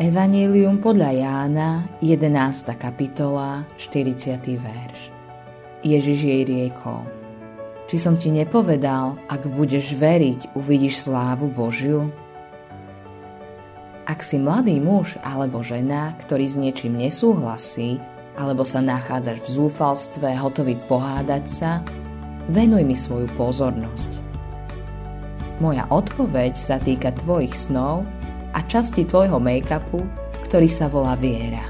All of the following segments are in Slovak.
Evangelium podľa Jána, 11. kapitola, 40. verš. Ježiš jej riekol, či som ti nepovedal, ak budeš veriť, uvidíš slávu Božiu? Ak si mladý muž alebo žena, ktorý s niečím nesúhlasí, alebo sa nachádzaš v zúfalstve, hotový pohádať sa, venuj mi svoju pozornosť. Moja odpoveď sa týka tvojich snov a časti tvojho make-upu, ktorý sa volá viera.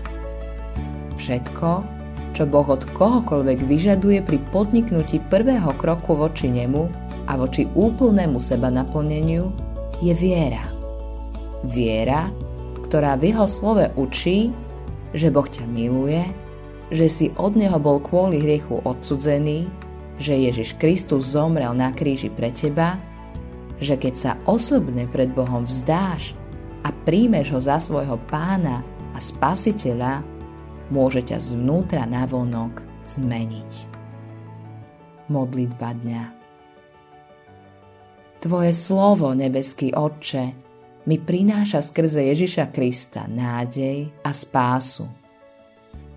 Všetko, čo Boh od kohokoľvek vyžaduje pri podniknutí prvého kroku voči nemu a voči úplnému seba naplneniu, je viera. Viera, ktorá v jeho slove učí, že Boh ťa miluje, že si od neho bol kvôli hriechu odsudzený, že Ježiš Kristus zomrel na kríži pre teba, že keď sa osobne pred Bohom vzdáš a príjmeš ho za svojho pána a spasiteľa, môže ťa zvnútra na vonok zmeniť. Modlitba dňa Tvoje slovo, nebeský Otče, mi prináša skrze Ježiša Krista nádej a spásu.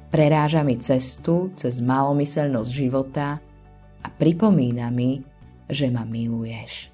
Preráža mi cestu cez malomyselnosť života a pripomína mi, že ma miluješ.